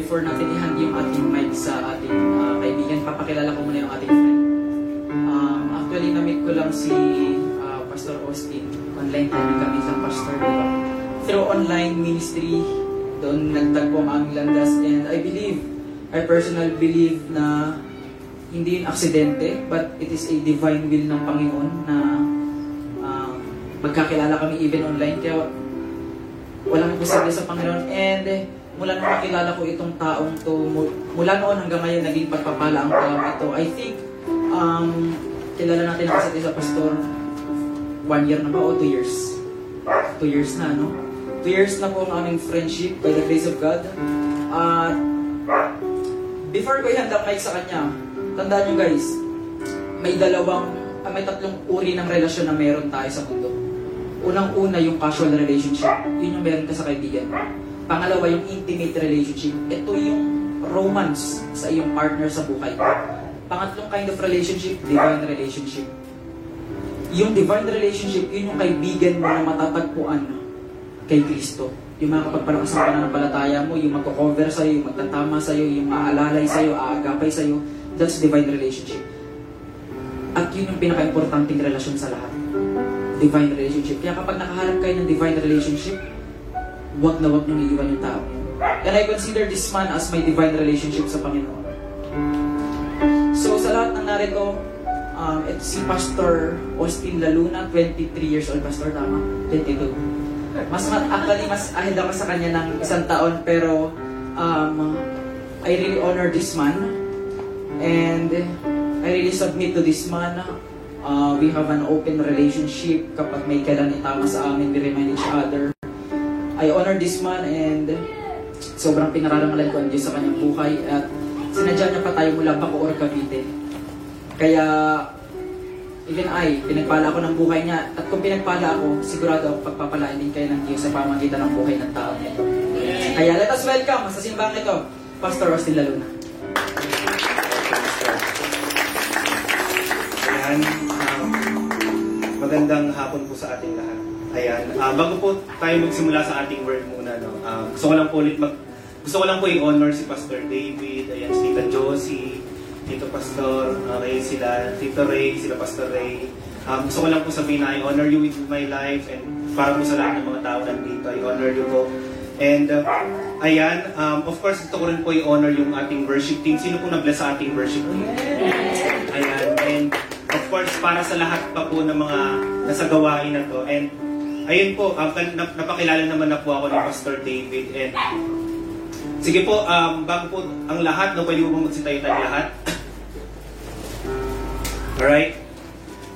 before natin i-hand yung ating mic sa ating ah, kaibigan, papakilala ko muna yung ating friend. Um, actually, na-meet ko lang si ah, Pastor Austin. Online tayo kami sa Pastor, di? Through online ministry, doon nagtagpo ang landas. And I believe, I personally believe na hindi yun aksidente, but it is a divine will ng Panginoon na um, magkakilala kami even online. Kaya walang imposible sa Panginoon. And eh, mula nung makilala ko itong taong to, mu- mula noon hanggang ngayon, naging pagpapala ang taong ito. I think, um, kilala natin ang isa't isa, Pastor, one year na ba o two years? Two years na, no? Two years na po ang aming friendship by the grace of God. At before ko ihanda mic sa kanya, tandaan nyo guys, may dalawang, ah, may tatlong uri ng relasyon na meron tayo sa mundo. Unang-una yung casual relationship. Yun yung meron ka sa kaibigan. Pangalawa yung intimate relationship. Ito yung romance sa iyong partner sa buhay. Pangatlong kind of relationship, divine relationship. Yung divine relationship, yun yung kaibigan mo na matatagpuan kay Kristo. Yung mga kapagpalakas ng pananampalataya mo, yung magko-cover sa'yo, yung magtatama sa'yo, yung aalalay sa'yo, aagapay sa'yo, that's divine relationship. At yun yung pinaka-importanting relasyon sa lahat divine relationship. Kaya kapag nakaharap kayo ng divine relationship, wag na wag niyong iiwan yung tao. And I consider this man as my divine relationship sa Panginoon. So sa lahat ng narito, um, ito si Pastor Austin Laluna, 23 years old, Pastor, tama? 22. Mas ma- actually, mas ahead ako sa kanya ng isang taon, pero um, I really honor this man. And I really submit to this man. Uh, we have an open relationship. Kapag may kailan itama sa amin, we remind each other. I honor this man and sobrang pinararangalan ko ang Diyos sa kanyang buhay at sinadya niya pa tayo mula Bacoor, Cavite. Kaya even I, pinagpala ako ng buhay niya at kung pinagpala ako, sigurado ako pagpapalain din kayo ng Diyos sa pamagitan ng buhay ng tao nito. Kaya let us welcome sa simbang ito, Pastor Austin Laluna. Ayan, um, magandang hapon po sa ating lahat. Ayan, ah, bago po tayo magsimula sa ating word muna, no, ah, gusto ko lang po ulit mag, gusto ko lang po i-honor si Pastor David, ayan, si Tita Josie, Tito Pastor, okay, sila, Tito Ray, sila Pastor Ray. Um, gusto ko lang po sabihin na I honor you with my life and para po sa lahat ng mga tao nandito, I honor you po. And uh, ayan, um, of course, gusto ko rin po i-honor yung ating worship team. Sino po nag-bless sa ating worship team? Ayan, and of course, para sa lahat pa po ng mga nasa gawain na to. And ayun po, um, napakilala naman na po ako ni Pastor David. And sige po, um, bago po ang lahat, no, pwede mo bang magsitayo tayo lahat? Alright?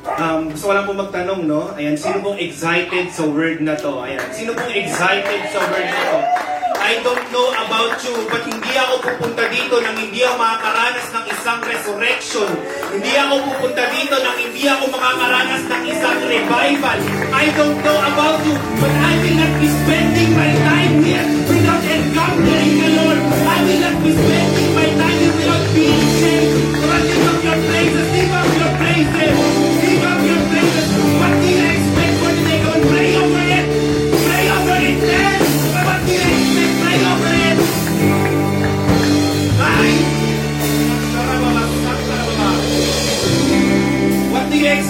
Um, gusto ko lang po magtanong, no? Ayan, sino pong excited sa word na to? Ayan, sino pong excited sa word na to? I don't know about you, but hindi ako pupunta dito nang hindi ako makakaranas ng isang resurrection. Hindi ako pupunta dito nang hindi ako makakaranas ng isang revival. I don't know about you, but I will not be spending my time here without encountering the Lord. I will not be spending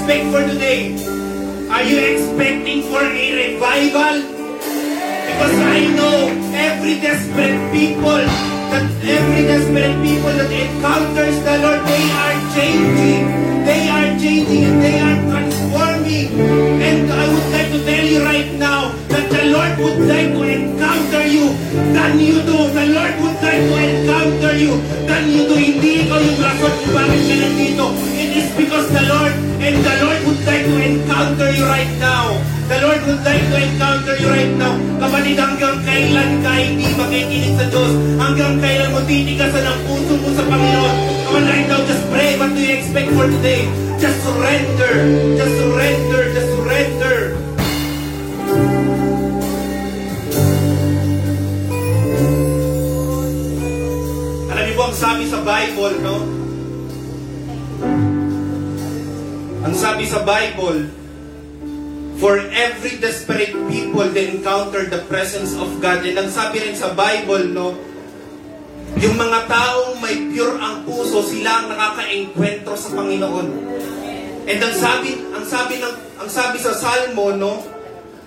expect for today? Are you expecting for a revival? Because I know every desperate people that every desperate people that encounters the Lord, they are changing. They are changing and they are transforming. And I would like to tell you right now that the Lord would like to encounter you than you do. The Lord would like to encounter you than you do. Hindi ikaw yung rason kung bakit ka nandito. It is because the Lord and the Lord would like to encounter you right now. The Lord would like to encounter you right now. Kapatid, hanggang kailan ka hindi makikinig sa Diyos? Hanggang kailan mo titigasan ang puso mo sa Panginoon? Come on, right now, just pray. What do you expect for today? Just surrender. Just surrender. Just surrender. Ang sabi sa Bible, no? Ang sabi sa Bible, For every desperate people, they encounter the presence of God. And ang sabi rin sa Bible, no, Yung mga taong may pure ang puso, sila ang nakaka-enkwentro sa Panginoon. And ang sabi, ang sabi ng ang sabi sa Salmo, no,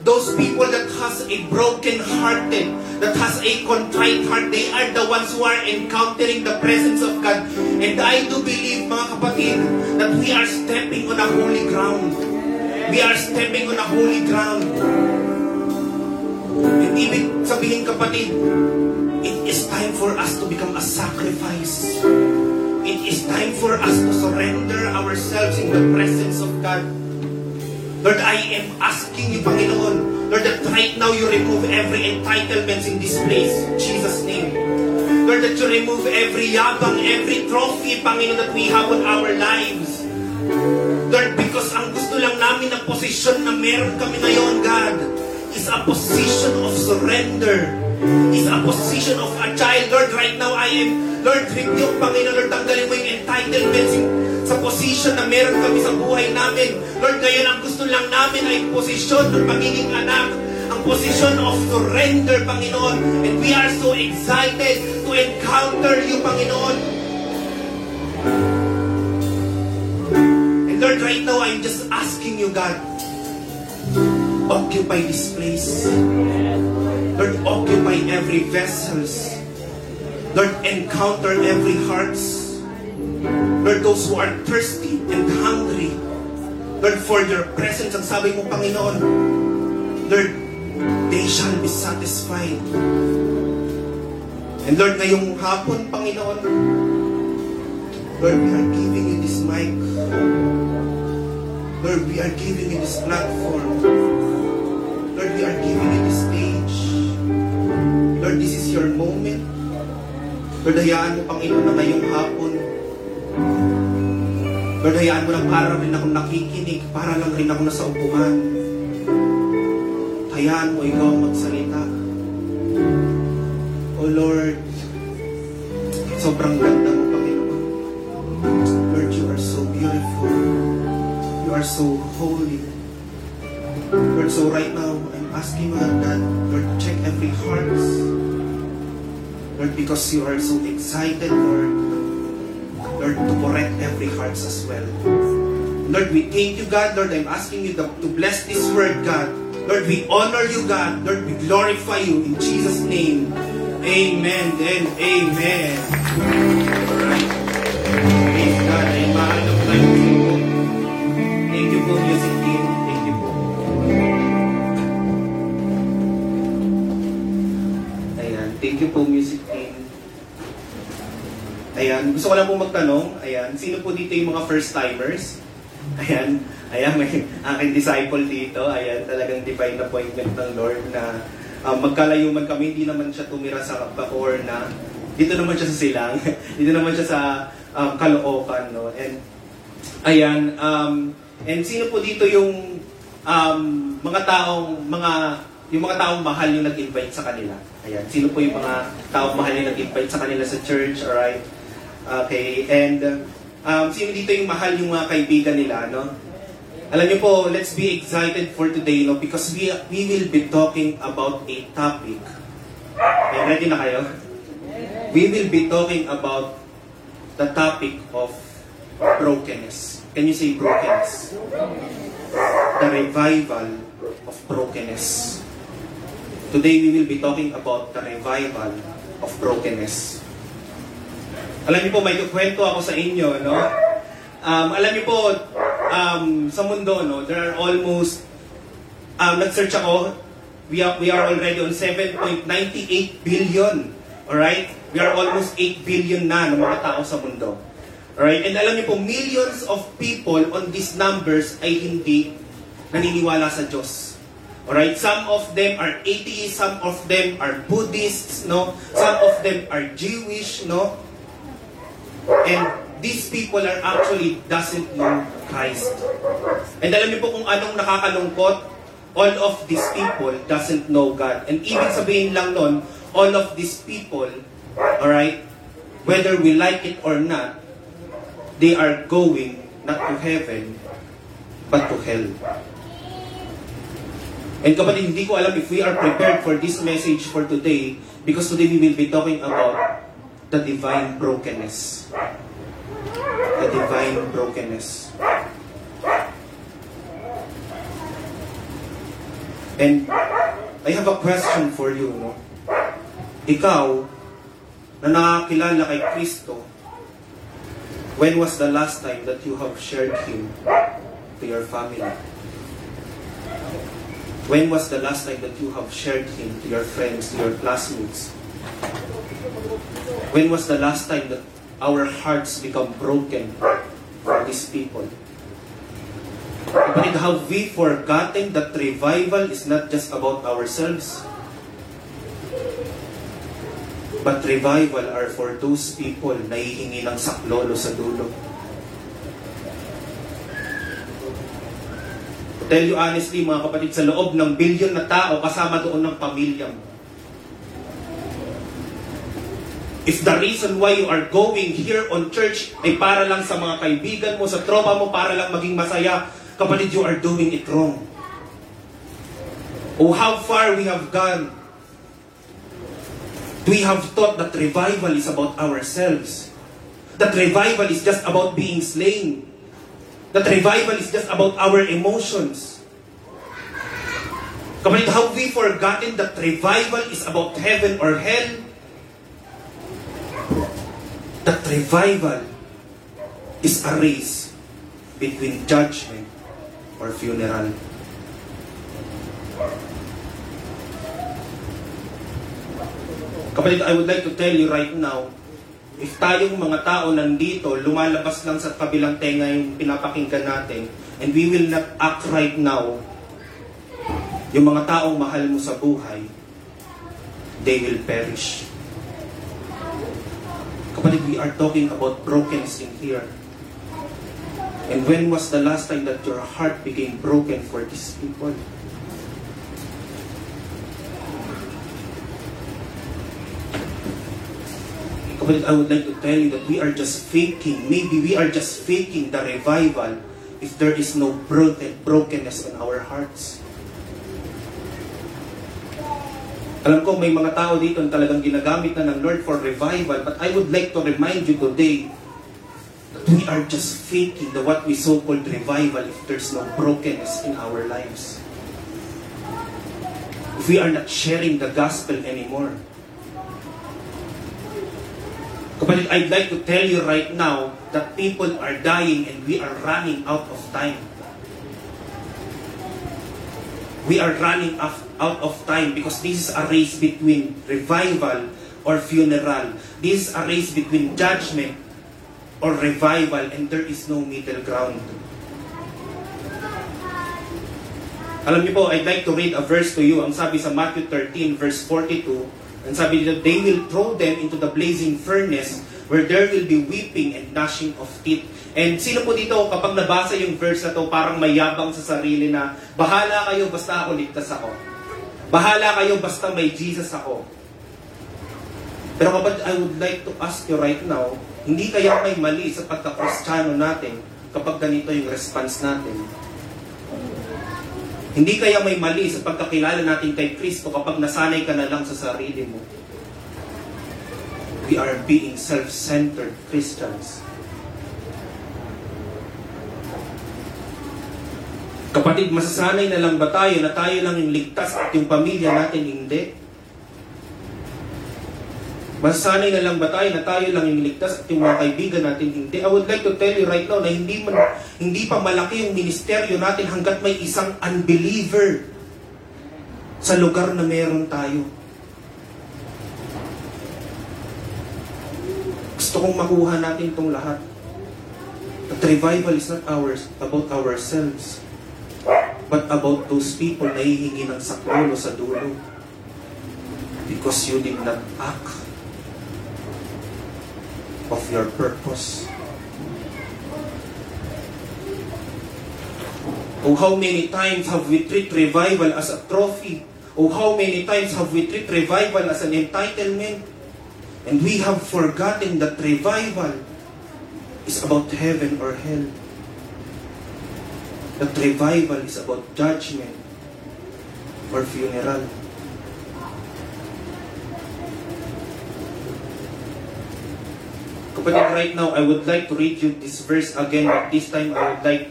those people that has a broken hearted, that has a contrite heart, they are the ones who are encountering the presence of God. And I do believe, mga kapatid, that we are stepping on a holy ground. We are stepping on a holy ground. And ibig sabihin, kapatid, it is time for us to become a sacrifice. It is time for us to surrender ourselves in the presence of God. Lord, I am asking you, Panginoon, Lord, that right now you remove every entitlements in this place. Jesus' name. Lord, that you remove every yabang, every trophy, Panginoon, that we have on our lives. Lord, because ang gusto lang namin na posisyon na meron kami ngayon, God, is a position of surrender. Is a position of a child. Lord, right now I am, Lord, rebuke, Panginoon, Lord, tanggalin mo yung entitlements in- sa position na meron kami sa buhay namin. Lord, ngayon ang gusto lang namin ay posisyon ng pagiging anak. Ang position of surrender, Panginoon. And we are so excited to encounter you, Panginoon. And Lord, right now, I'm just asking you, God, occupy this place. Lord, occupy every vessels. Lord, encounter every hearts. Lord, those who are thirsty and hungry. Lord, for your presence, ang sabi mo, Panginoon, Lord, they shall be satisfied. And Lord, ngayong hapon, Panginoon, Lord, we are giving you this mic. Lord, we are giving you this platform. Lord, we are giving you this stage. Lord, this is your moment. Lord, hayaan mo, Panginoon, na ngayong hapon. Lord, hayaan mo na para rin akong nakikinig, para lang rin ako nasa upuan. Hayaan mo, ikaw ang magsalita. Oh Lord, sobrang ganda mo, Panginoon. Lord, you are so beautiful. You are so holy. Lord, so right now, Asking God that, Lord, check every heart. Lord, because you are so excited, Lord, Lord, to correct every heart as well. Lord, we thank you, God. Lord, I'm asking you to bless this word, God. Lord, we honor you, God. Lord, we glorify you in Jesus' name. Amen and amen. Ayan. Gusto ko lang po magtanong. Ayan. Sino po dito yung mga first-timers? Ayan. Ayan, may aking disciple dito. Ayan, talagang divine appointment ng Lord na um, magkalayo man kami, hindi naman siya tumira sa Bacoor na dito naman siya sa Silang. dito naman siya sa um, Caloocan, no? And ayan, um, and sino po dito yung um, mga taong mga yung mga taong mahal yung nag-invite sa kanila. Ayan, sino po yung mga taong mahal yung nag-invite sa kanila sa church, alright? Okay, and um, sino dito yung mahal yung mga kaibigan nila, no? Alam niyo po, let's be excited for today, no? Because we, we will be talking about a topic. Okay, ready na kayo? We will be talking about the topic of brokenness. Can you say brokenness? The revival of brokenness. Today we will be talking about the revival of brokenness. Alam niyo po, may kwento ako sa inyo, no? Um, alam niyo po, um, sa mundo, no, there are almost, um, nag-search ako, we are, we are already on 7.98 billion. Alright? We are almost 8 billion na ng mga tao sa mundo. Alright? And alam niyo po, millions of people on these numbers ay hindi naniniwala sa Diyos. Alright? Some of them are atheists, some of them are Buddhists, no? Some of them are Jewish, no? And these people are actually doesn't know Christ. And alam niyo po kung anong nakakalungkot? All of these people doesn't know God. And ibig sabihin lang nun, all of these people, alright, whether we like it or not, they are going not to heaven, but to hell. And kapatid, hindi ko alam if we are prepared for this message for today because today we will be talking about the divine brokenness. The divine brokenness. And I have a question for you, no? Ikaw, na nakakilala kay Kristo, when was the last time that you have shared Him to your family? When was the last time that you have shared Him to your friends, to your classmates? When was the last time that our hearts become broken for these people? But have we forgotten that revival is not just about ourselves? But revival are for those people na hihingi ng saklolo sa dulo. Tell you honestly, mga kapatid, sa loob ng bilyon na tao, kasama doon ng pamilya mo. If the reason why you are going here on church ay para lang sa mga kaibigan mo, sa tropa mo, para lang maging masaya, kapatid, you are doing it wrong. Oh, how far we have gone. We have thought that revival is about ourselves. That revival is just about being slain. That revival is just about our emotions. Kapatid, have we forgotten that revival is about heaven or hell? That revival is a race between judgment or funeral. Kapatid, I would like to tell you right now, if tayong mga tao nandito, lumalabas lang sa kabilang tenga yung pinapakinggan natin, and we will not act right now, yung mga taong mahal mo sa buhay, they will perish. We are talking about brokenness in here. And when was the last time that your heart became broken for these people? Kapatid, I would like to tell you that we are just faking, maybe we are just faking the revival if there is no broken, brokenness in our hearts. Alam ko may mga tao dito na talagang ginagamit na ng Lord for revival, but I would like to remind you today that we are just faking the what we so-called revival if there's no brokenness in our lives. If we are not sharing the gospel anymore. Kapatid, I'd like to tell you right now that people are dying and we are running out of time. We are running af- out of time because this is a race between revival or funeral. This is a race between judgment or revival and there is no middle ground. Alam niyo po, I'd like to read a verse to you. Ang sabi sa Matthew 13 verse 42, ang sabi dito, they will throw them into the blazing furnace where there will be weeping and gnashing of teeth. And sino po dito, kapag nabasa yung verse na to, parang mayabang sa sarili na, bahala kayo basta ako ligtas ako. Bahala kayo basta may Jesus ako. Pero kapag I would like to ask you right now, hindi kaya may mali sa pagka-Kristiyano natin kapag ganito yung response natin? Hindi kaya may mali sa pagkakilala natin kay Kristo kapag nasanay ka na lang sa sarili mo? We are being self-centered Christians. Kapatid, masasanay na lang ba tayo na tayo lang yung ligtas at yung pamilya natin hindi? Masasanay na lang ba tayo na tayo lang yung ligtas at yung mga kaibigan natin hindi? I would like to tell you right now na hindi, man, hindi pa malaki yung ministeryo natin hanggat may isang unbeliever sa lugar na meron tayo. Gusto kong makuha natin itong lahat. That revival is not ours, about ourselves, but about those people na hihingi ng saklolo sa dulo. Because you did not act of your purpose. Oh, how many times have we treat revival as a trophy? Oh, how many times have we treat revival as an entitlement? And we have forgotten that revival is about heaven or hell. That revival is about judgment or funeral. Kapatid, right now, I would like to read you this verse again, but this time I would like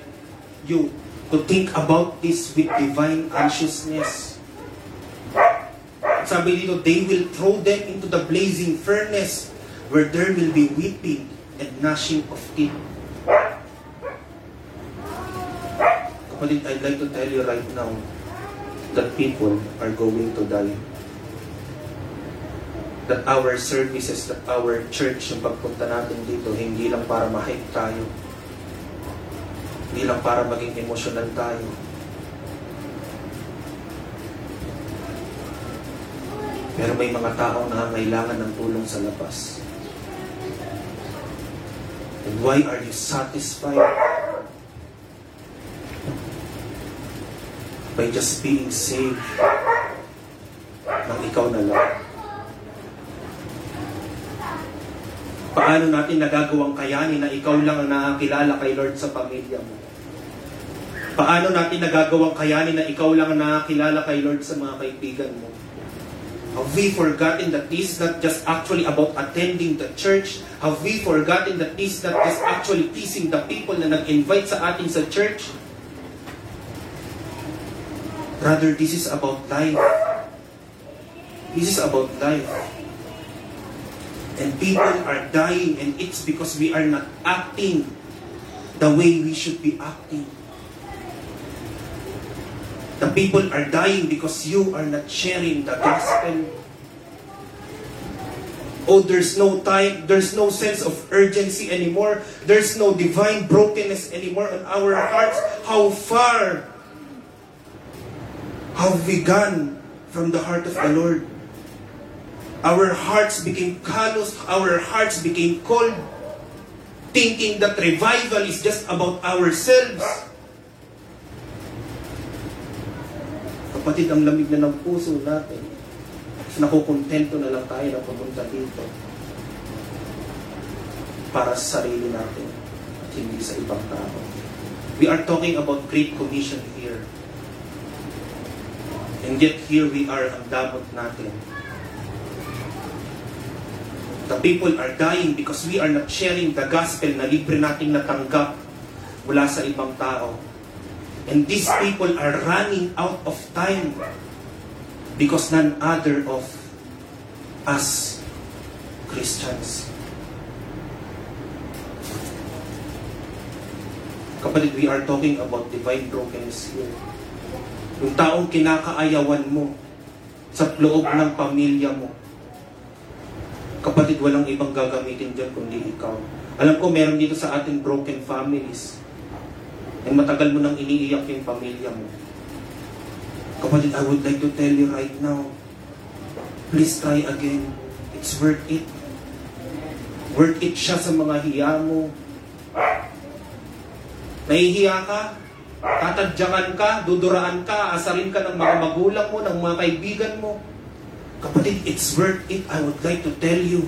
you to think about this with divine anxiousness. Sabi dito, they will throw them into the blazing furnace where there will be weeping and gnashing of teeth. Kapatid, I'd like to tell you right now that people are going to die. That our services, that our church, yung pagpunta natin dito, hindi lang para ma-hype tayo. Hindi lang para maging emotional tayo. Pero may mga taong nangangailangan ng tulong sa labas. And why are you satisfied? By just being saved nang ikaw na lang. Paano natin nagagawang kayanin na ikaw lang ang nakakilala kay Lord sa pamilya mo? Paano natin nagagawang kayanin na ikaw lang ang nakakilala kay Lord sa mga kaibigan mo? Have we forgotten that this is not just actually about attending the church? Have we forgotten that this is not just actually pleasing the people na nag-invite sa atin sa church? Rather, this is about life. This is about life. And people are dying and it's because we are not acting the way we should be acting. The people are dying because you are not sharing the gospel. Oh, there's no time, there's no sense of urgency anymore. There's no divine brokenness anymore on our hearts. How far have we gone from the heart of the Lord? Our hearts became callous, our hearts became cold, thinking that revival is just about ourselves. Kapatid, ang lamig na ng puso natin. Nakukontento na lang tayo na pumunta dito para sa sarili natin at hindi sa ibang tao. We are talking about Great Commission here. And yet here we are, ang damot natin. The people are dying because we are not sharing the gospel na libre nating natanggap mula sa ibang tao. And these people are running out of time because none other of us Christians. Kapatid, we are talking about divine brokenness here. Yung taong kinakaayawan mo sa loob ng pamilya mo. Kapatid, walang ibang gagamitin dyan kundi ikaw. Alam ko, meron dito sa ating broken families. And matagal mo nang iniiyak yung pamilya mo. Kapatid, I would like to tell you right now, please try again. It's worth it. Worth it siya sa mga hiya mo. Nahihiya ka, tatadyakan ka, duduraan ka, asarin ka ng mga magulang mo, ng mga kaibigan mo. Kapatid, it's worth it. I would like to tell you.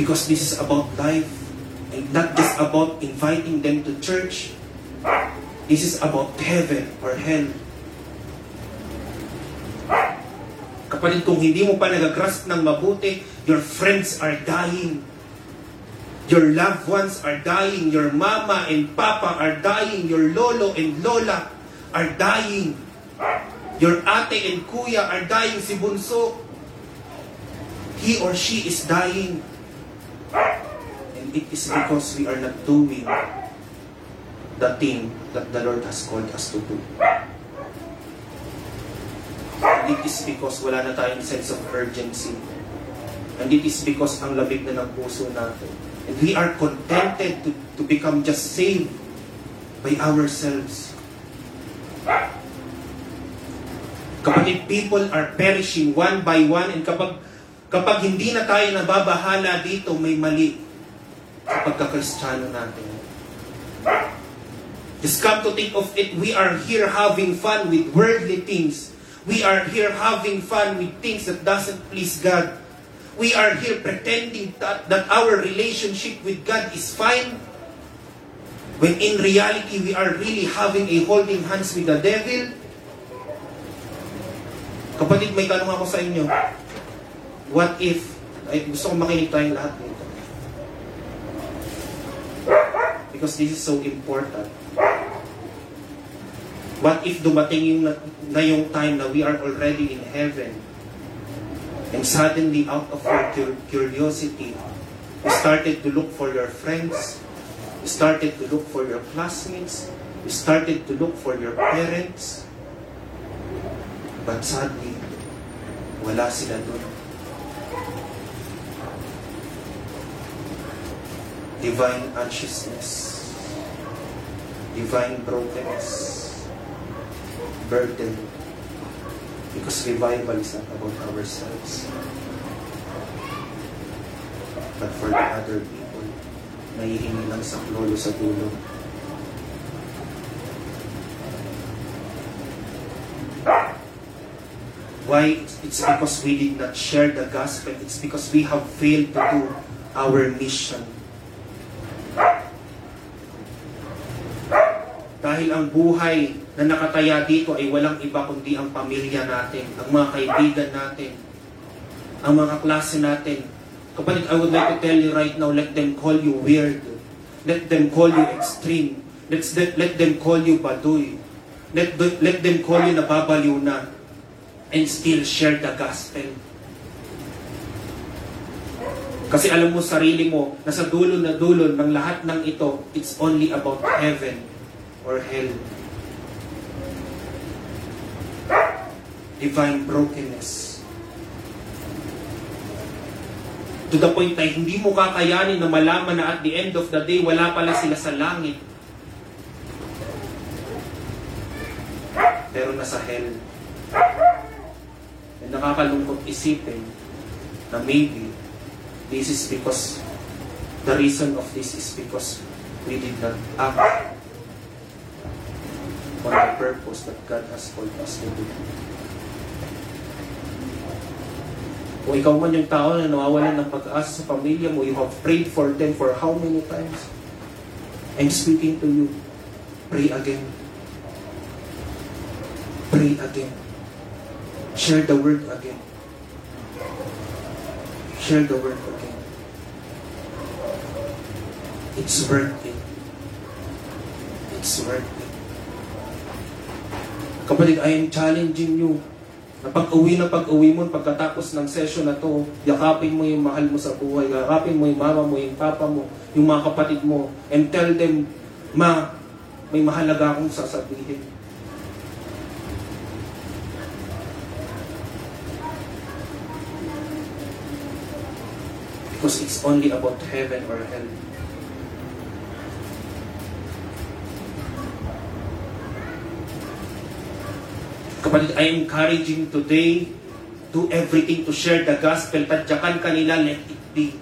Because this is about life. And not just about inviting them to church. This is about heaven or hell. Kapatid, kung hindi mo pa nagagrasp ng mabuti, your friends are dying. Your loved ones are dying. Your mama and papa are dying. Your lolo and lola are dying. Your ate and kuya are dying. Si bunso, he or she is dying. And it is because we are not doing the thing that the Lord has called us to do. And it is because wala na tayong sense of urgency. And it is because ang labig na ng puso natin. And we are contented to, to become just saved by ourselves. Kapatid, people are perishing one by one and kapag kapag hindi na tayo nababahala dito, may mali sa pagkakristyano natin. Just come to think of it, we are here having fun with worldly things. We are here having fun with things that doesn't please God. We are here pretending that, that our relationship with God is fine. When in reality, we are really having a holding hands with the devil. Kapatid, may tanong ako sa inyo. What if ay gusto ko makinig tayong lahat nito. Because this is so important. What if dumating yung na yung time na we are already in heaven and suddenly out of our cur- curiosity, you started to look for your friends, you started to look for your classmates, you started to look for your parents, but sadly, wala sila doon. Divine anxiousness, divine brokenness, burden, because revival is not about ourselves, but for the other people, nahihingi lang sa lolo sa dulo. Why? It's because we did not share the gospel. It's because we have failed to do our mission. Dahil ang buhay na nakataya dito ay walang iba kundi ang pamilya natin, ang mga kaibigan natin, ang mga klase natin. Kapatid, I would like to tell you right now, let them call you weird. Let them call you extreme. Let, let them call you baduy. Let, let them call you nababaliw na and still share the gospel. Kasi alam mo sarili mo na sa dulo na dulo ng lahat ng ito, it's only about heaven or hell. Divine brokenness. To the point na hindi mo kakayanin na malaman na at the end of the day, wala pala sila sa langit. Pero nasa hell. And nakakalungkot isipin na maybe this is because the reason of this is because we did not act on the purpose that God has called us to do. Kung ikaw man yung tao na nawawalan ng pag-asa sa pamilya mo, you have prayed for them for how many times? I'm speaking to you. Pray again. Pray again. Share the word again. Share the word again. It's worth it. It's worth it. Kapatid, I am challenging you na pag-uwi na pag-uwi mo, pagkatapos ng session na to, yakapin mo yung mahal mo sa buhay, yakapin mo yung mama mo, yung papa mo, yung mga kapatid mo, and tell them, Ma, may mahalaga akong sasabihin. Because it's only about heaven or hell. Kapatid, I am encouraging today, do everything to share the gospel. Tadyakan kanila, let it be.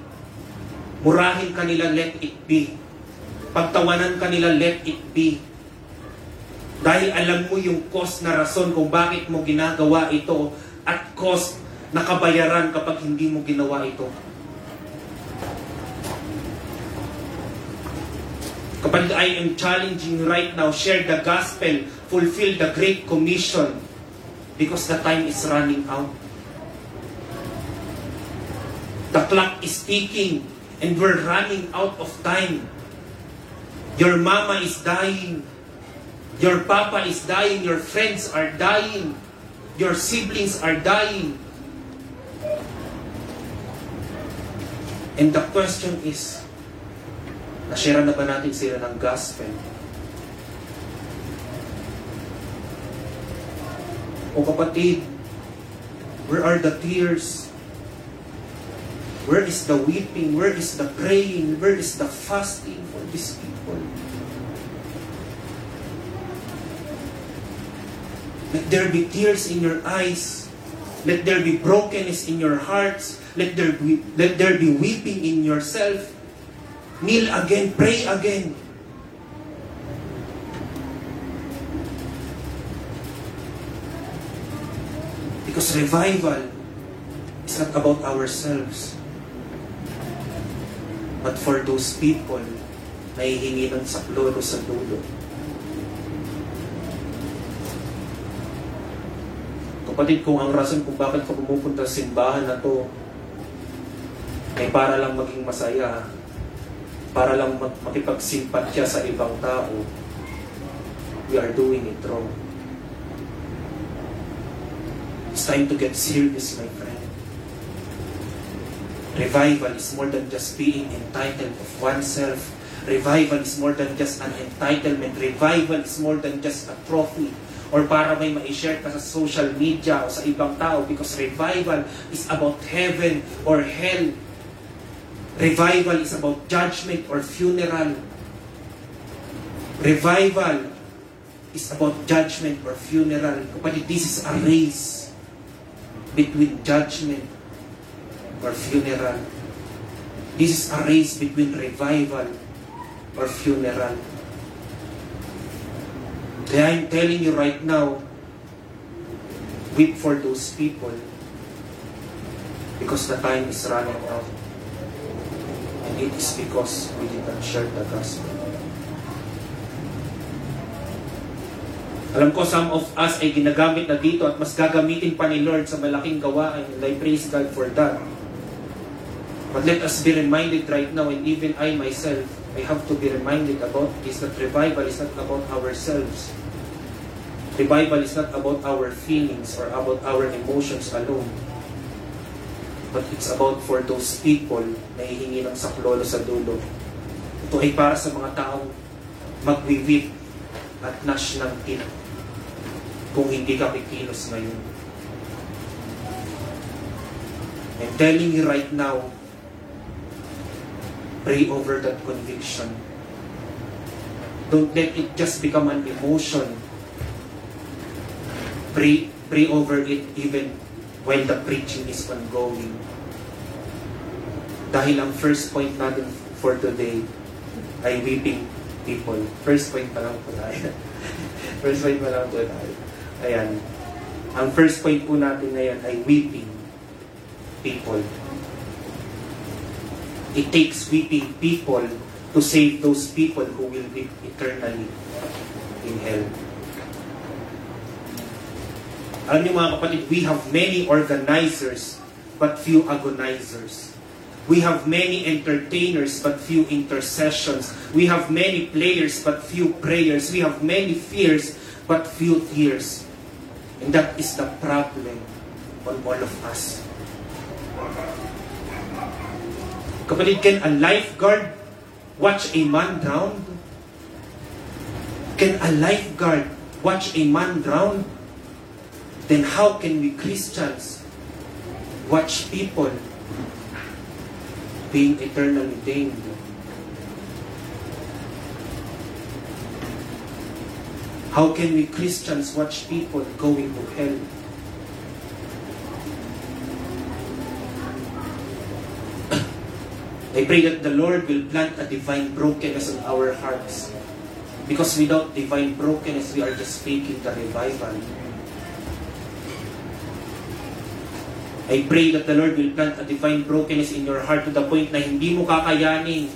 Murahin kanila, let it be. Pagtawanan kanila, let it be. Dahil alam mo yung cause na rason kung bakit mo ginagawa ito at cost na kabayaran kapag hindi mo ginawa ito. Kapag I am challenging right now, share the gospel, fulfill the Great Commission because the time is running out. The clock is ticking and we're running out of time. Your mama is dying. Your papa is dying. Your friends are dying. Your siblings are dying. And the question is, na-share na ba natin sila ng gospel? O kapatid, where are the tears? Where is the weeping? Where is the praying? Where is the fasting for these people? Let there be tears in your eyes. Let there be brokenness in your hearts. Let there be, let there be weeping in yourself. Kneel again, pray again. Because revival is not about ourselves. But for those people na hihingi ng saklolo sa dulo. Kapatid, kung ang rason kung bakit ka pumupunta sa simbahan na to ay para lang maging masaya, para lang makipagsimpatya sa ibang tao, we are doing it wrong. It's time to get serious, my friend. Revival is more than just being entitled of oneself. Revival is more than just an entitlement. Revival is more than just a trophy or para may ma-share ka sa social media o sa ibang tao because revival is about heaven or hell. Revival is about judgment or funeral. Revival is about judgment or funeral. Kapatid, this is a race between judgment or funeral. This is a race between revival or funeral. Kaya I'm telling you right now, weep for those people because the time is running out. And it is because we did not share the gospel. Alam ko, some of us ay ginagamit na dito at mas gagamitin pa ni Lord sa malaking gawain. And I praise God for that. But let us be reminded right now, and even I myself, I have to be reminded about this, that revival is not about ourselves. Revival is not about our feelings or about our emotions alone. But it's about for those people na hihingi ng saklolo sa dulo. Ito ay para sa mga taong magwiwip at gnash ng teeth kung hindi ka kikilos ngayon. I'm telling you right now, pray over that conviction. Don't let it just become an emotion. Pray, pray over it even while the preaching is ongoing. Dahil ang first point natin for today ay weeping people. First point pa lang po tayo. first point pa lang po tayo. Ayan. Ang first point po natin ngayon ay weeping people. It takes weeping people to save those people who will be eternally in hell. Alam niyo mga kapatid, we have many organizers but few agonizers. We have many entertainers but few intercessions. We have many players but few prayers. We have many fears but few tears. And that is the problem on all of us. Kapatid, can a lifeguard watch a man drown? Can a lifeguard watch a man drown? Then how can we Christians watch people being eternally damned? How can we Christians watch people going to hell? I pray that the Lord will plant a divine brokenness in our hearts. Because without divine brokenness, we are just faking the revival. I pray that the Lord will plant a divine brokenness in your heart to the point na hindi mo kakayanin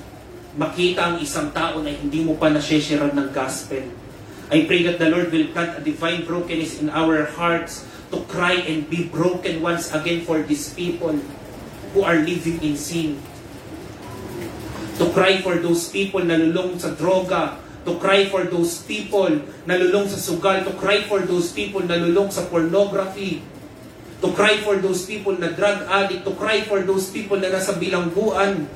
makita ang isang tao na hindi mo pa nasyeshiran ng gospel. I pray that the Lord will plant a divine brokenness in our hearts to cry and be broken once again for these people who are living in sin. To cry for those people na lulong sa droga, to cry for those people na lulong sa sugal, to cry for those people na lulong sa pornography, to cry for those people na drug addict, to cry for those people na nasa bilangguan.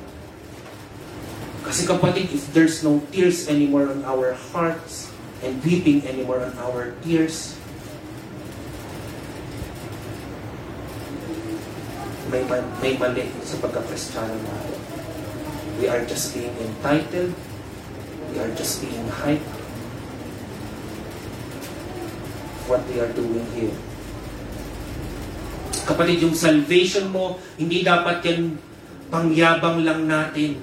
Kasi kapatid, if there's no tears anymore on our hearts and weeping anymore on our tears, may, ma- may mali sa pagka-Kristiyano natin. We are just being entitled. We are just being hyped. What we are doing here. Kapatid, yung salvation mo, hindi dapat yan pangyabang lang natin.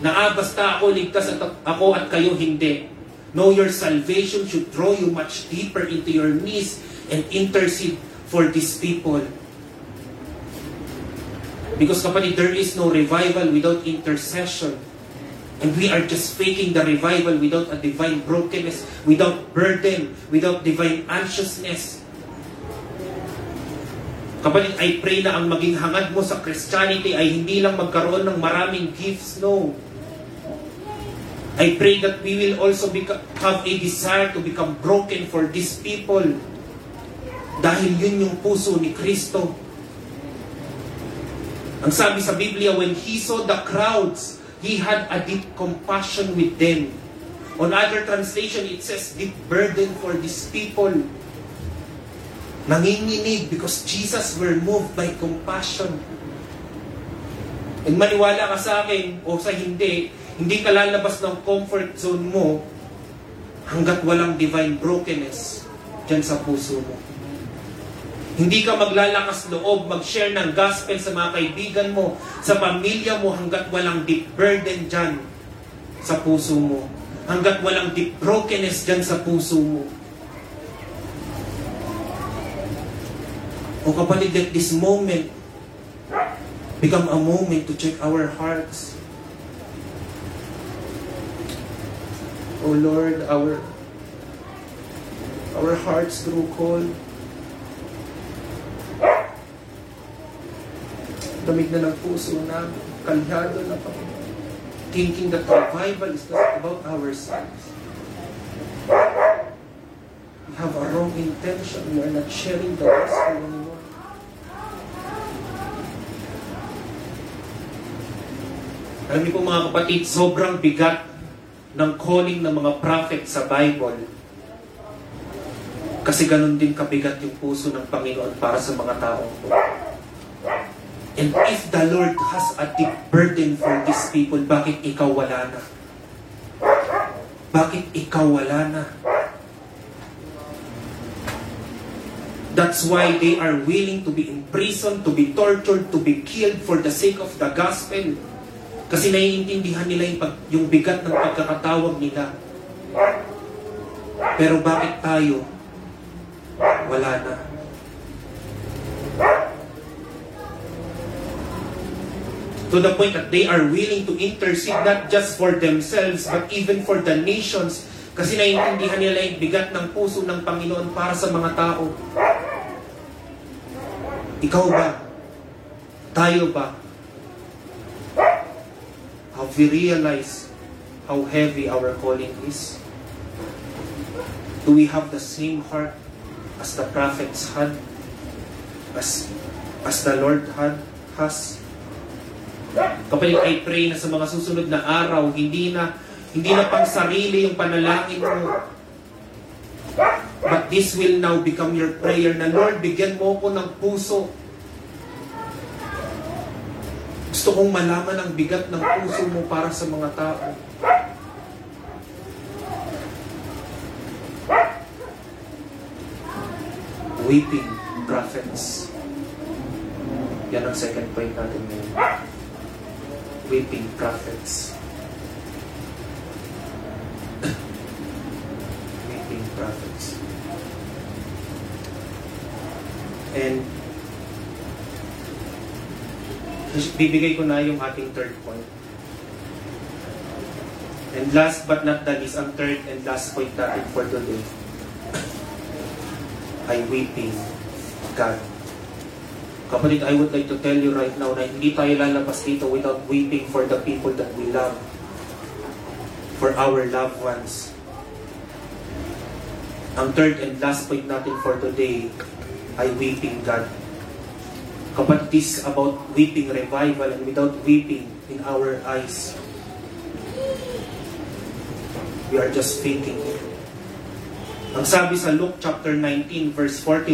Na ah, basta ako ligtas at ako at kayo hindi. No, your salvation should draw you much deeper into your knees and intercede for these people. Because kapatid, there is no revival without intercession. And we are just faking the revival without a divine brokenness, without burden, without divine anxiousness. Kapatid, I pray na ang maging hangad mo sa Christianity ay hindi lang magkaroon ng maraming gifts, no. I pray that we will also beca- have a desire to become broken for these people. Dahil yun yung puso ni Kristo. Ang sabi sa Biblia, when He saw the crowds, He had a deep compassion with them. On other translation, it says, deep burden for these people. Nanginginig because Jesus were moved by compassion. And maniwala ka sa akin o sa hindi, hindi ka lalabas ng comfort zone mo hanggat walang divine brokenness dyan sa puso mo. Hindi ka maglalakas loob, mag-share ng gospel sa mga kaibigan mo, sa pamilya mo hanggat walang deep burden dyan sa puso mo. Hanggat walang deep brokenness dyan sa puso mo. O kapatid, let this moment become a moment to check our hearts. O Lord, our our hearts grow cold. Lamig na ng puso namin. Kalyado na kami. Thinking that revival is not about ourselves. We have a wrong intention. We are not sharing the gospel anymore. Alam niyo po mga kapatid, sobrang bigat ng calling ng mga prophet sa Bible. Kasi ganun din kabigat yung puso ng Panginoon para sa mga po. And if the Lord has a deep burden for these people, bakit ikaw wala na? Bakit ikaw wala na? That's why they are willing to be imprisoned, to be tortured, to be killed for the sake of the gospel. Kasi naiintindihan nila yung, pag, yung bigat ng pagkakatawag nila. Pero bakit tayo? Wala na. To the point that they are willing to intercede not just for themselves, but even for the nations. Kasi naiintindihan nila yung bigat ng puso ng Panginoon para sa mga tao. Ikaw ba? Tayo ba? Have we realized how heavy our calling is? Do we have the same heart as the prophets had? As, as the Lord had, has? Kapag I pray na sa mga susunod na araw, hindi na hindi na pang sarili yung panalangin mo. But this will now become your prayer na Lord, bigyan mo ko ng puso. Gusto kong malaman ang bigat ng puso mo para sa mga tao. Weeping prophets. Yan ang second point natin ngayon. Weeping prophets. Weeping prophets. And bibigay ko na yung ating third point. And last but not the least, ang third and last point natin for today ay weeping God. Kapatid, I would like to tell you right now na hindi tayo lalabas dito without weeping for the people that we love. For our loved ones. Ang third and last point natin for today ay weeping God. Kapatid, this is about weeping revival and without weeping in our eyes, we are just faking. Ang sabi sa Luke chapter 19 verse 41,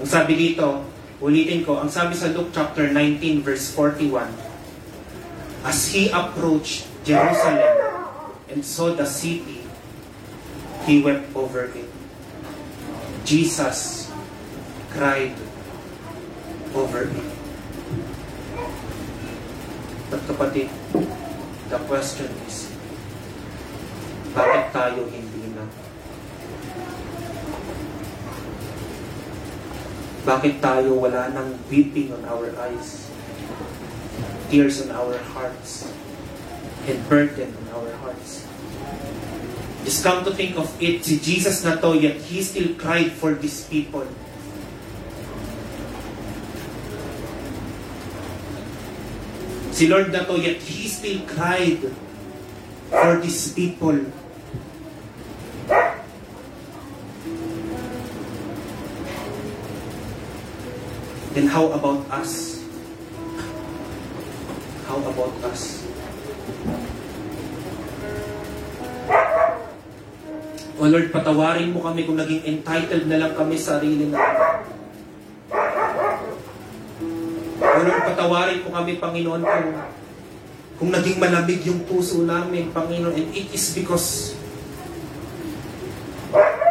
ang sabi dito, ulitin ko, ang sabi sa Luke chapter 19 verse 41, As he approached Jerusalem and saw the city, he wept over it. Jesus cried over it. But kapatid, the question is, bakit tayo hindi na? Bakit tayo wala nang weeping on our eyes? Tears on our hearts? And burden on our hearts? Just come to think of it, si Jesus na to, yet He still cried for these people. Si Lord na to, yet He still cried for these people. Then how about us? How about us? O Lord, patawarin mo kami kung naging entitled na lang kami sa sarili namin. Lord, patawarin mo kami, Panginoon, kung, kung naging malamig yung puso namin, Panginoon, and it is because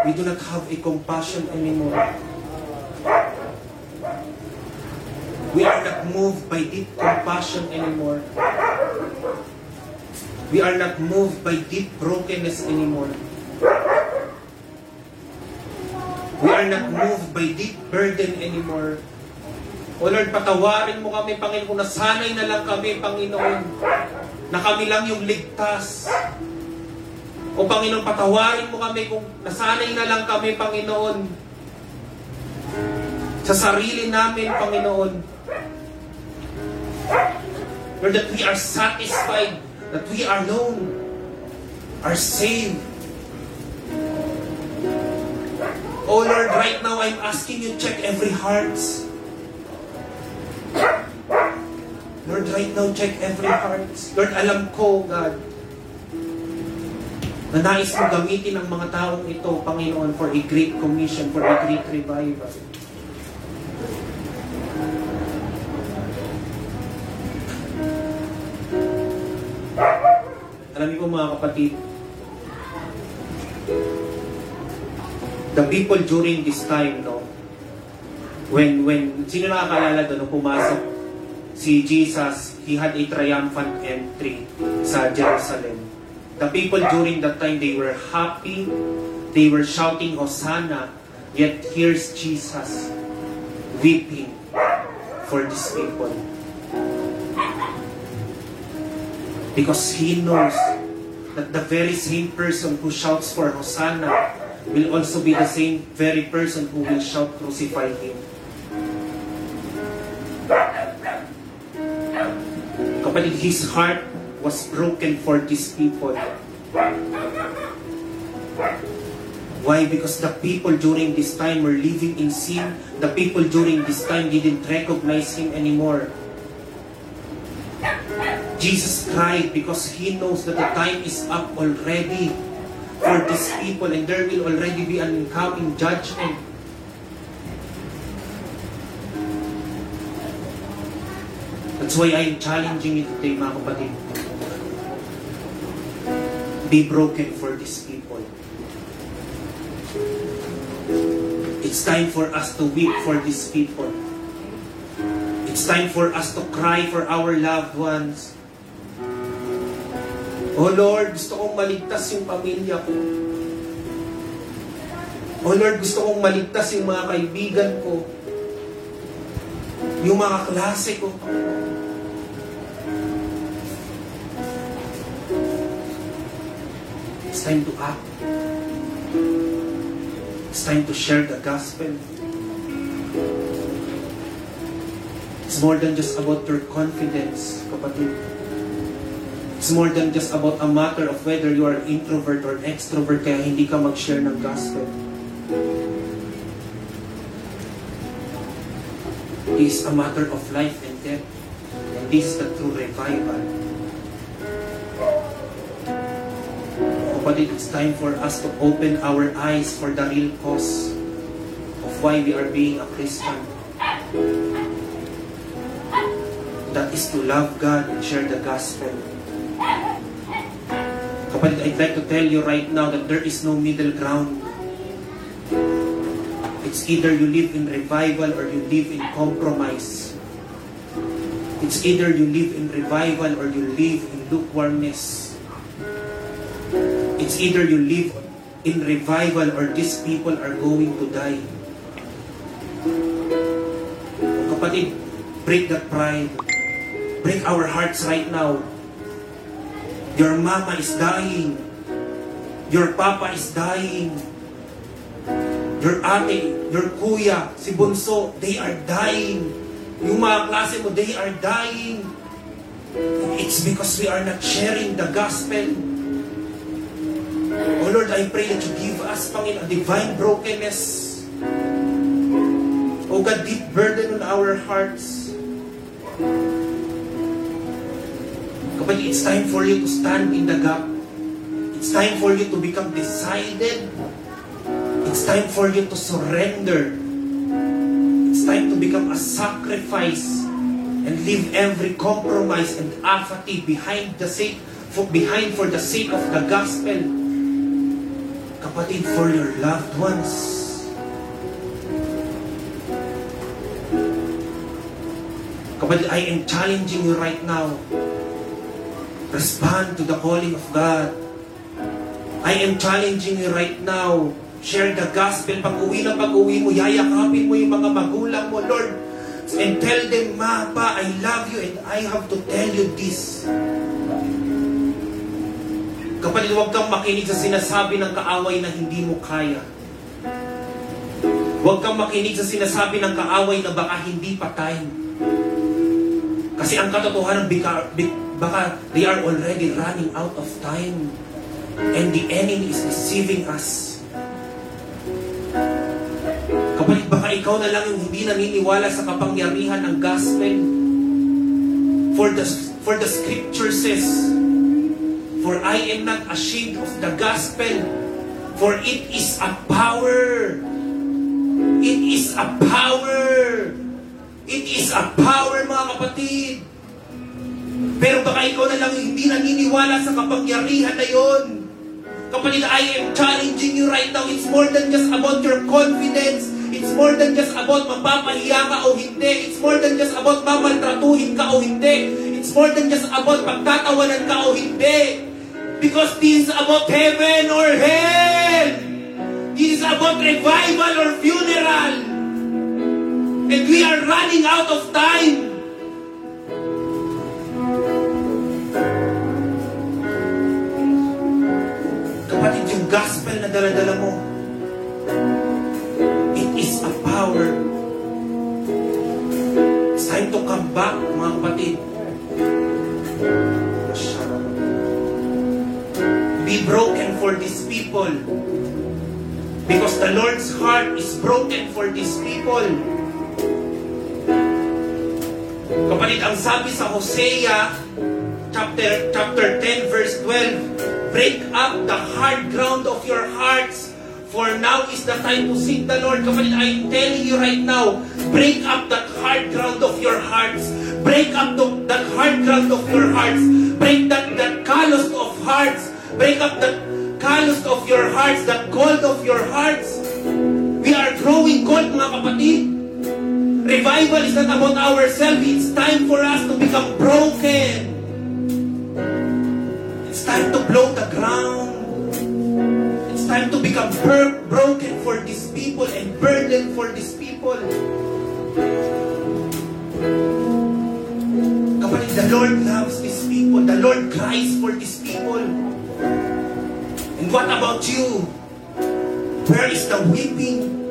we do not have a compassion anymore. We are not moved by deep compassion anymore. We are not moved by deep brokenness anymore. We are not moved by deep burden anymore. O Lord, patawarin mo kami, Panginoon, kung nasanay na lang kami, Panginoon, na kami lang yung ligtas. O Panginoon, patawarin mo kami kung nasanay na lang kami, Panginoon, sa sarili namin, Panginoon. Lord, that we are satisfied, that we are known, are saved. Oh Lord, right now I'm asking you check every heart. Lord, right now check every heart. Lord, alam ko, God, na nais mo gamitin ang mga taong ito, Panginoon, for a great commission, for a great revival. Alam niyo po mga kapatid, the people during this time, no, when, when, sino nakakalala doon, pumasok si Jesus, he had a triumphant entry sa Jerusalem. The people during that time, they were happy, they were shouting Hosanna, yet here's Jesus weeping for these people. Because he knows that the very same person who shouts for Hosanna will also be the same very person who will shout crucify him. Kapatid, his heart was broken for these people. Why? Because the people during this time were living in sin. The people during this time didn't recognize him anymore. Jesus cried because he knows that the time is up already for these people and there will already be an incoming judgment. That's why I'm challenging you today, mga kapatid. Be broken for these people. It's time for us to weep for these people. It's time for us to cry for our loved ones. Oh Lord, gusto kong maligtas yung pamilya ko. Oh Lord, gusto kong maligtas yung mga kaibigan ko. Yung mga klase ko. It's time to act. It's time to share the gospel. It's more than just about your confidence, kapatid. It's more than just about a matter of whether you are introvert or extrovert kaya hindi ka mag-share ng gospel. Is a matter of life and death. And this is the true revival. Kapatid, it's time for us to open our eyes for the real cause of why we are being a Christian. That is to love God and share the gospel. Kapatid, I'd like to tell you right now that there is no middle ground. It's either you live in revival or you live in compromise. It's either you live in revival or you live in lukewarmness. It's either you live in revival or these people are going to die. Kapatid, break that pride. Break our hearts right now. Your mama is dying. Your papa is dying. Your ate, your kuya, si bunso, they are dying. Yung mga klase mo, they are dying. because we are not sharing the gospel. Oh Lord, I pray that you give us, Panginoon, a divine brokenness. Oh God, deep burden on our hearts. Kapatid, it's time for you to stand in the gap. It's time for you to become decided. It's time for you to surrender. It's time to become a sacrifice and leave every compromise and apathy behind the sake for behind for the sake of the gospel. Kapatid, for your loved ones. Kapatid, I am challenging you right now. Respond to the calling of God. I am challenging you right now. Share the gospel. Pag uwi na pag uwi mo, yayakapin mo yung mga magulang mo, Lord. And tell them, Ma, I love you and I have to tell you this. Kapatid, huwag kang makinig sa sinasabi ng kaaway na hindi mo kaya. Huwag kang makinig sa sinasabi ng kaaway na baka hindi pa time. Kasi ang katotohanan, baka, baka they are already running out of time. And the enemy is deceiving us. Kapatid, baka ikaw na lang yung hindi naniniwala sa kapangyarihan ng gospel. For the, for the scripture says, For I am not ashamed of the gospel, for it is a power. It is a power. It is a power, mga kapatid. Pero baka ikaw na lang hindi naniniwala sa kapangyarihan na yon. Kapatid, I am challenging you right now. It's more than just about your confidence. It's more than just about mapapahiya ka o hindi. It's more than just about mamaltratuhin ka o hindi. It's more than just about pagtatawanan ka o hindi. Because this is about heaven or hell. This is about revival or funeral. And we are running out of time. Kapatid, yung gospel na daladala mo, power. It's time to come back, mga kapatid. Be broken for these people. Because the Lord's heart is broken for these people. Kapatid, ang sabi sa Hosea chapter chapter 10 verse 12, break up the hard ground of your hearts for now is the time to seek the Lord. Kapatid, I'm telling you right now, break up that hard ground of your hearts. Break up the, that hard ground of your hearts. Break that, that callous of hearts. Break up that callous of your hearts, that cold of your hearts. We are growing cold, mga kapatid. Revival is not about ourselves. It's time for us to become broken. It's time to blow the ground. It's time to become broken for these people and burden for these people. Kapatid, the Lord loves these people. The Lord cries for these people. And what about you? Where is the weeping?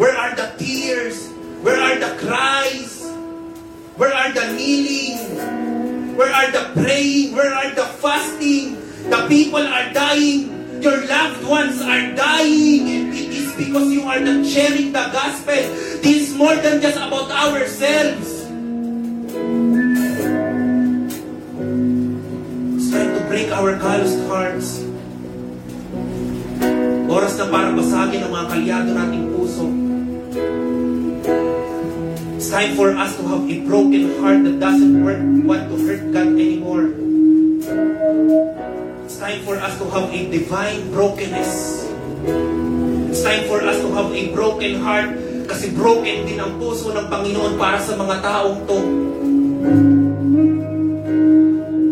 Where are the tears? Where are the cries? Where are the kneeling? Where are the praying? Where are the fasting? The people are dying. Your loved ones are dying. It is because you are not sharing the gospel. This is more than just about ourselves. It's time to break our calloused hearts. Oras na para basagin ang mga kalyado nating puso. It's time for us to have a broken heart that doesn't want to hurt God anymore. It's time for us to have a divine brokenness. It's time for us to have a broken heart kasi broken din ang puso ng Panginoon para sa mga taong to.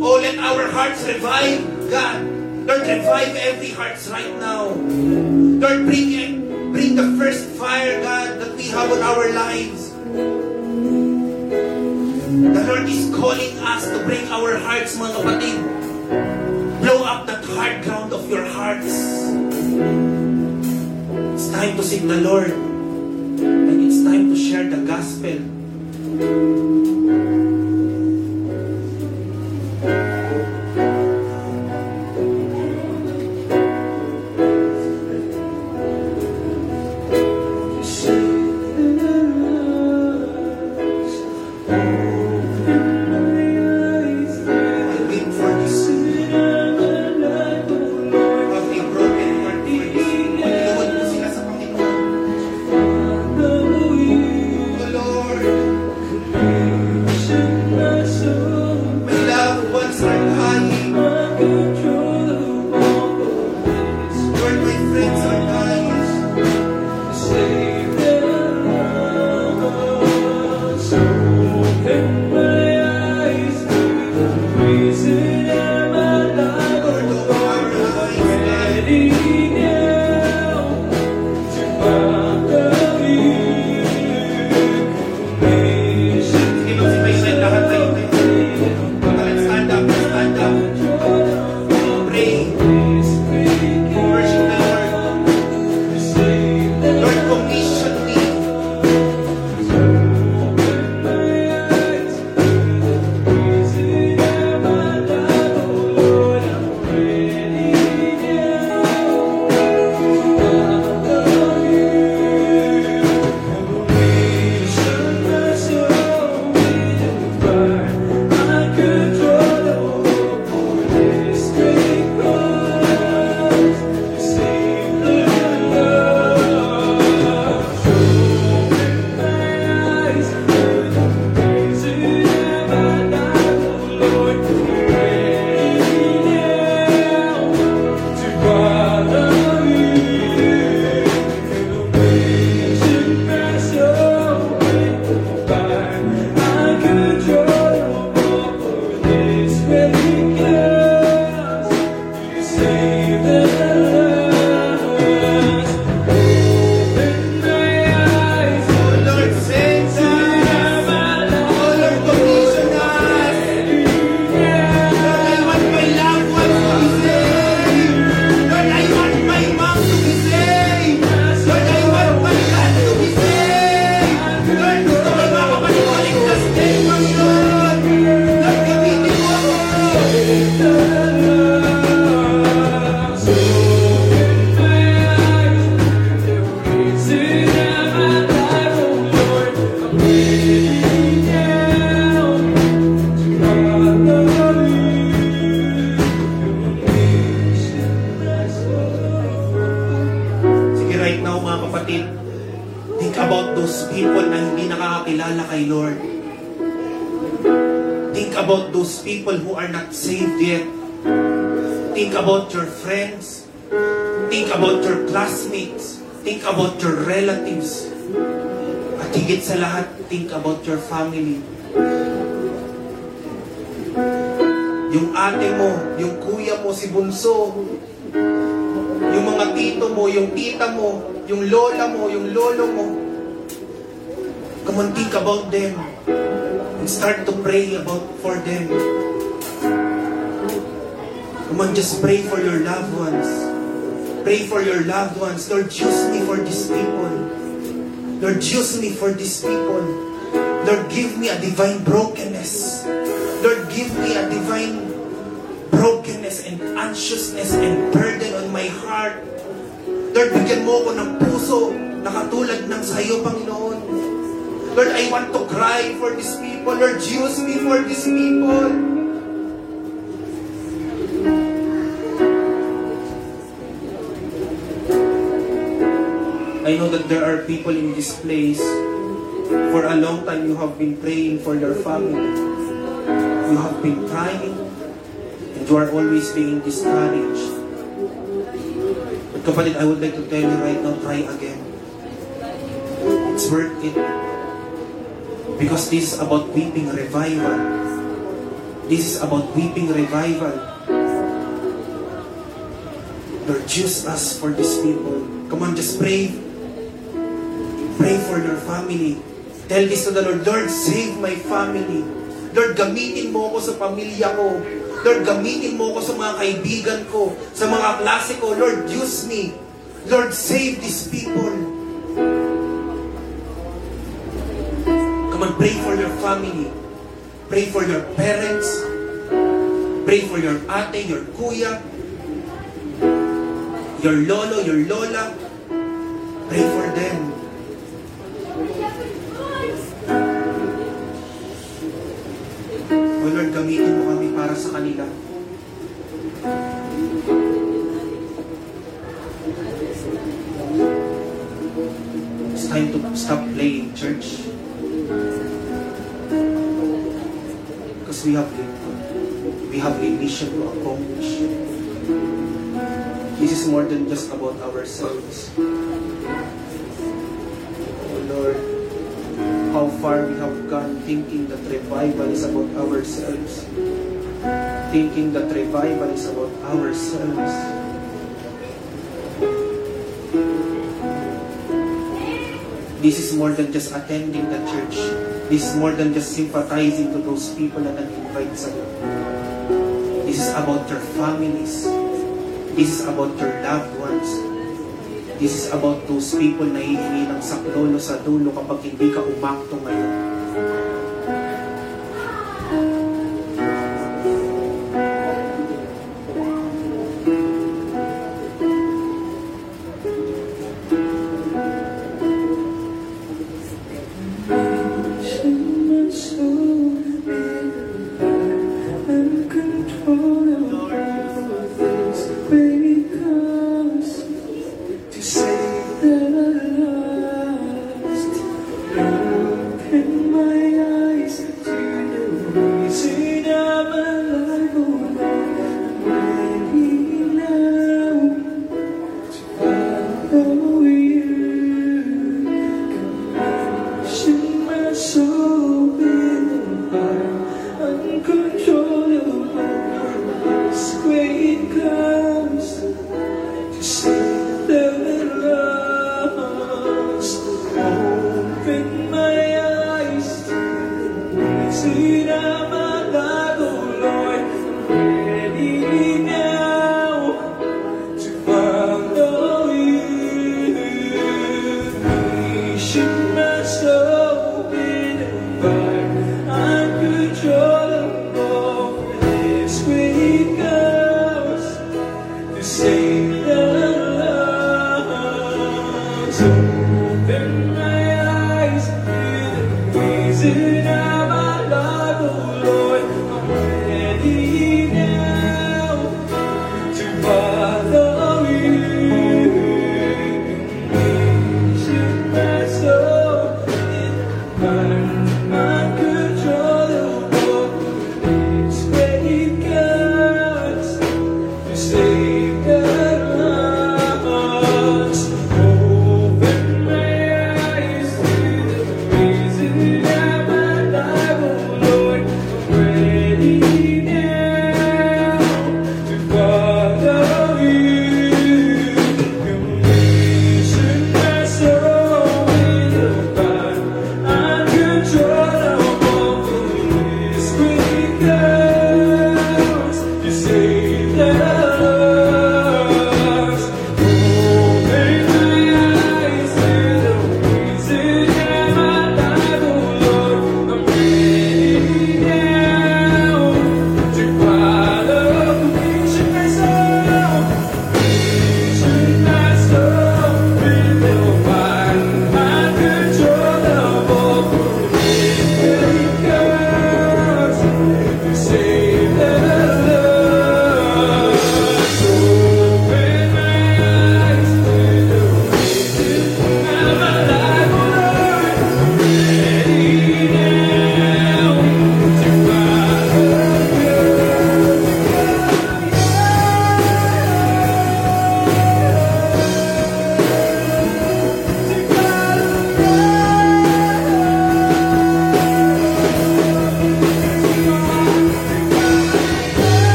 Oh, let our hearts revive, God. Lord, revive every hearts right now. Lord, bring it. Bring the first fire, God, that we have on our lives. The Lord is calling us to bring our hearts, mga kapatid. Hard ground of your hearts. It's time to seek the Lord. And it's time to share the gospel. Classmates. Think about your relatives. At higit sa lahat, think about your family. Yung ate mo, yung kuya mo, si Bunso, yung mga tito mo, yung tita mo, yung lola mo, yung lolo mo. Come on, think about them. And start to pray about for them. Come on, just pray for your loved ones. Pray for your loved ones. Lord, use me for these people. Lord, use me for these people. Lord, give me a divine brokenness. Lord, give me a divine brokenness and anxiousness and burden on my heart. Lord, bigyan mo ako ng puso na katulad ng sayo, Panginoon. Lord, I want to cry for these people. Lord, use me for these people. I know that there are people in this place. For a long time, you have been praying for your family. You have been crying, and you are always being discouraged. But kapatid, I would like to tell you right now, try again. It's worth it. Because this is about weeping revival. This is about weeping revival. Lord, use us for these people. Come on, just pray. Pray for your family. Tell this to the Lord, Lord, save my family. Lord, gamitin mo ako sa pamilya ko. Lord, gamitin mo ako sa mga kaibigan ko, sa mga klase ko. Lord, use me. Lord, save these people. Come on, pray for your family. Pray for your parents. Pray for your ate, your kuya, your lolo, your lola. Pray for them. O Lord, gamitin mo kami para sa kanila. It's time to stop playing church. Because we have a, we have a mission to accomplish. This is more than just about ourselves. Oh Lord, far we have gone thinking that revival is about ourselves. Thinking that revival is about ourselves. This is more than just attending the church. This is more than just sympathizing to those people na nag-invite sa This is about your families. This is about your loved ones. This is about those people na hihingi ng saklolo sa dulo kapag hindi ka umakto ngayon.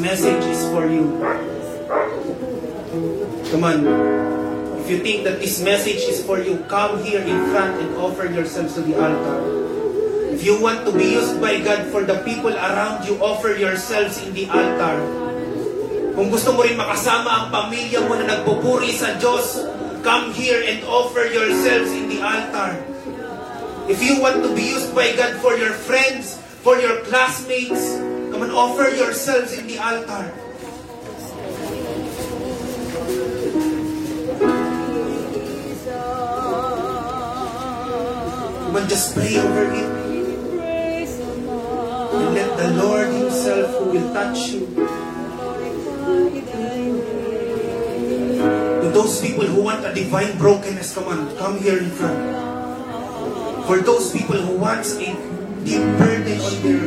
Message is for you, come on. If you think that this message is for you, come here in front and offer yourselves to the altar. If you want to be used by God for the people around you, offer yourselves in the altar. Kung gusto mo rin makasama ang pamilya mo na nagpupuri sa Diyos, come here and offer yourselves in the altar. If you want to be used by God for your friends, for your classmates, and offer yourselves in the altar. Come on, just pray over it. And let the Lord Himself who will touch you. To those people who want a divine brokenness, come on, come here in front. For those people who want a deep burden on their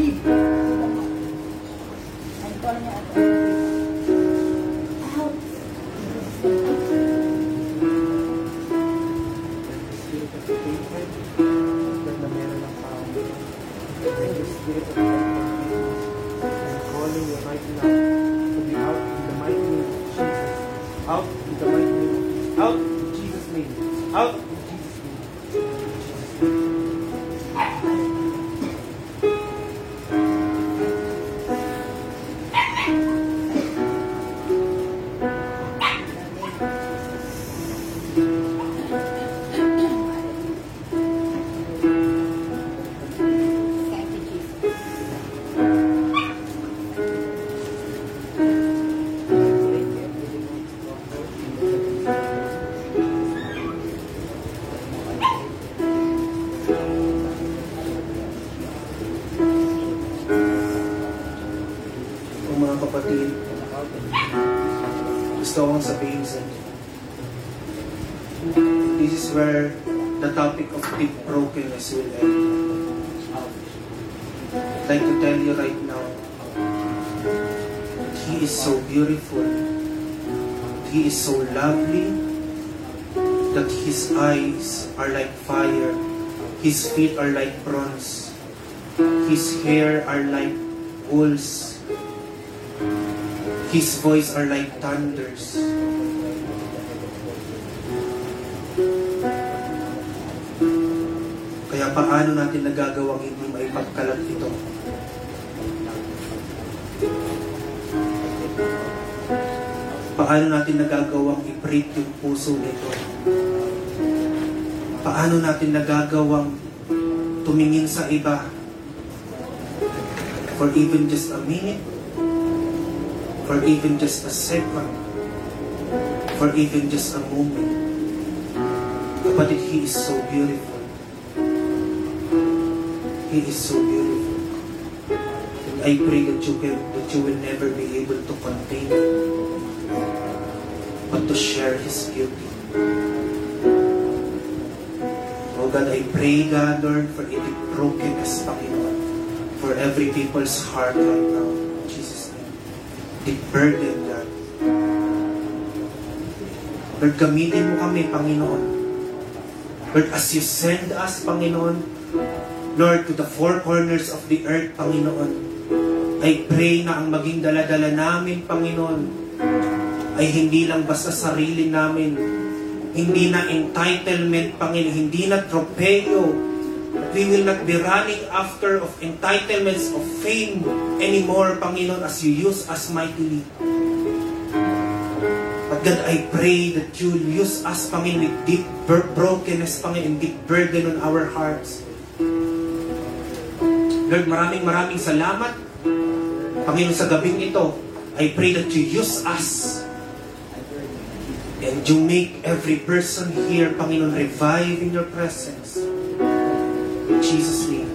people. like to tell you right now, He is so beautiful. He is so lovely that His eyes are like fire. His feet are like bronze. His hair are like wolves. His voice are like thunders. Kaya paano natin nagagawang hindi maipagkalat ito? Paano natin nagagawang i-break yung puso nito? Paano natin nagagawang tumingin sa iba for even just a minute, for even just a second, for even just a moment. Kapatid, He is so beautiful. He is so beautiful. And I pray that you, can, that you will never be able to contain but to share His beauty. Oh God, I pray, God, Lord, for it broken as Panginoon, for every people's heart right now. In Jesus' name. The burden, God. Lord, gamitin mo kami, Panginoon. Lord, as you send us, Panginoon, Lord, to the four corners of the earth, Panginoon, I pray na ang maging daladala namin, Panginoon, ay hindi lang basta sarili namin, hindi na entitlement, Panginoon, hindi na tropeyo. We will not be running after of entitlements of fame anymore, Panginoon, as you use us mightily. But God, I pray that you use us, Panginoon, with deep brokenness, Panginoon, deep burden on our hearts. Lord, maraming maraming salamat. Panginoon, sa gabing ito, I pray that you use us and you make every person here, Panginoon, revive in your presence. In Jesus' name.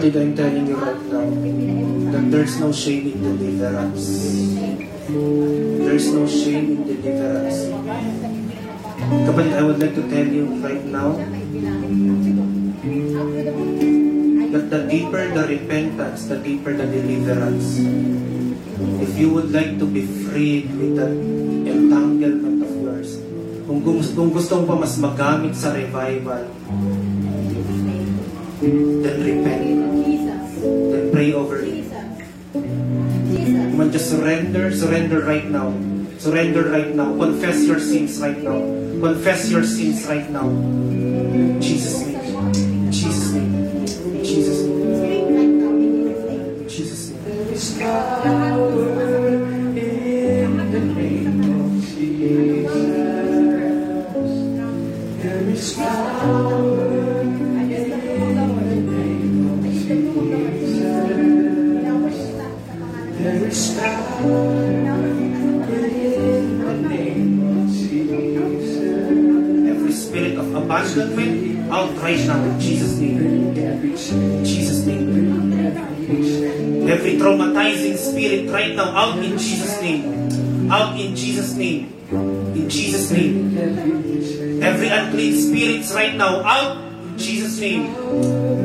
Kapatid, I'm telling you right now that there's no shame in deliverance. There's no shame in deliverance. Kapatid, I would like to tell you right now that the deeper the repentance, the deeper the deliverance. If you would like to be freed with that entanglement of yours, kung gusto, kung gusto mo pa mas magamit sa revival, then repent. Jesus, Then pray over it. Jesus, Jesus. Just surrender, surrender right now. Surrender right now. Confess your sins right now. Confess your sins right now. In Jesus' name. Of abandonment, out right now in Jesus' name. In Jesus' name. Every traumatizing spirit right now, out in Jesus' name. Out in Jesus' name. In Jesus' name. Every unclean spirits right now, out in Jesus' name.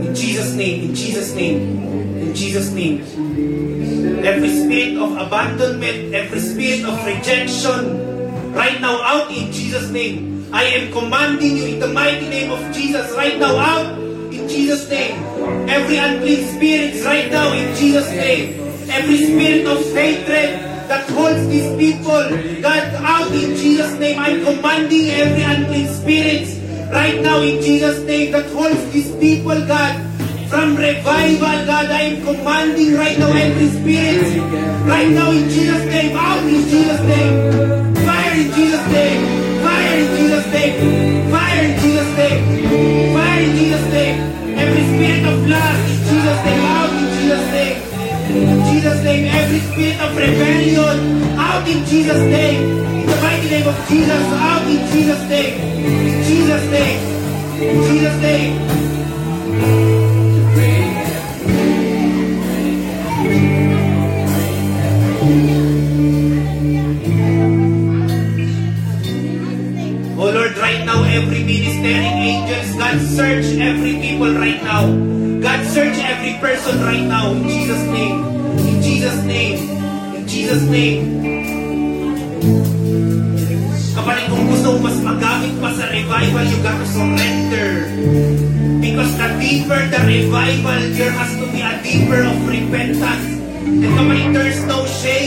In Jesus' name. In Jesus' name. In Jesus' name. Every spirit of abandonment, every spirit of rejection, right now out in Jesus' name. I am commanding you in the mighty name of Jesus, right now out in Jesus' name. Every unclean spirit right now in Jesus' name. Every spirit of hatred that holds these people, God, out in Jesus' name. I'm commanding every unclean spirit right now in Jesus' name that holds these people, God. From revival, God, I am commanding right now every spirit. Right now in Jesus' name, out in Jesus' name. Fire in Jesus' name. In Jesus' name. Fire in Jesus' name. Fire in Jesus' name. Every spirit of lust in Jesus' name, out in Jesus' name. Jesus' name, every spirit of rebellion, out in Jesus' name. In the mighty name of Jesus, out in Jesus' name. In Jesus' name. Jesus' name. Every ministering angels, God search every people right now. God search every person right now. In Jesus' name. In Jesus' name. In Jesus' name. Kapatid, kung gusto mo mas magamit pa sa revival, you got to surrender. Because the deeper the revival, there has to be a deeper of repentance. And kapatid, there's no shame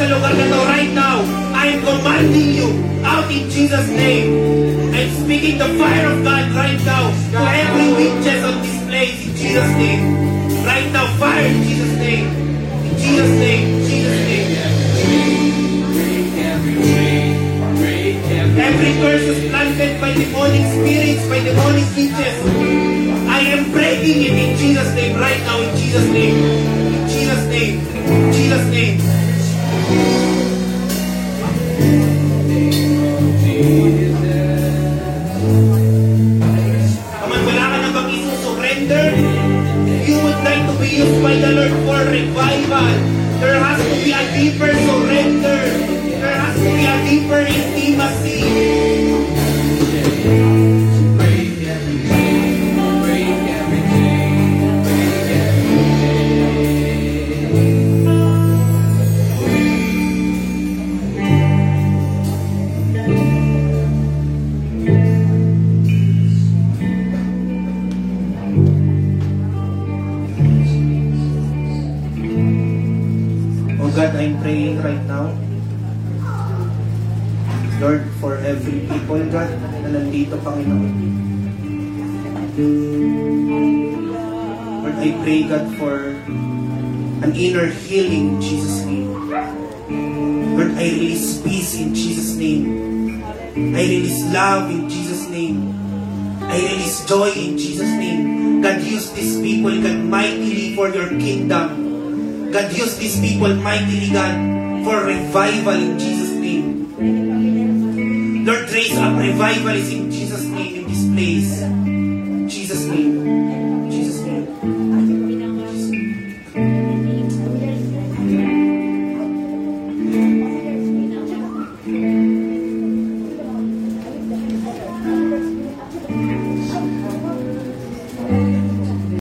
sa lugar na to, right now, I'm commanding you out in Jesus' name. I'm speaking the fire of God right now to every witches on this place in Jesus' name. Right now, fire in Jesus' name. In Jesus' name, Jesus' name. Every curse is planted by demonic spirits, by demonic witches. I am breaking it in Jesus' name right now, in Jesus' name. In Jesus' name. In Jesus' name.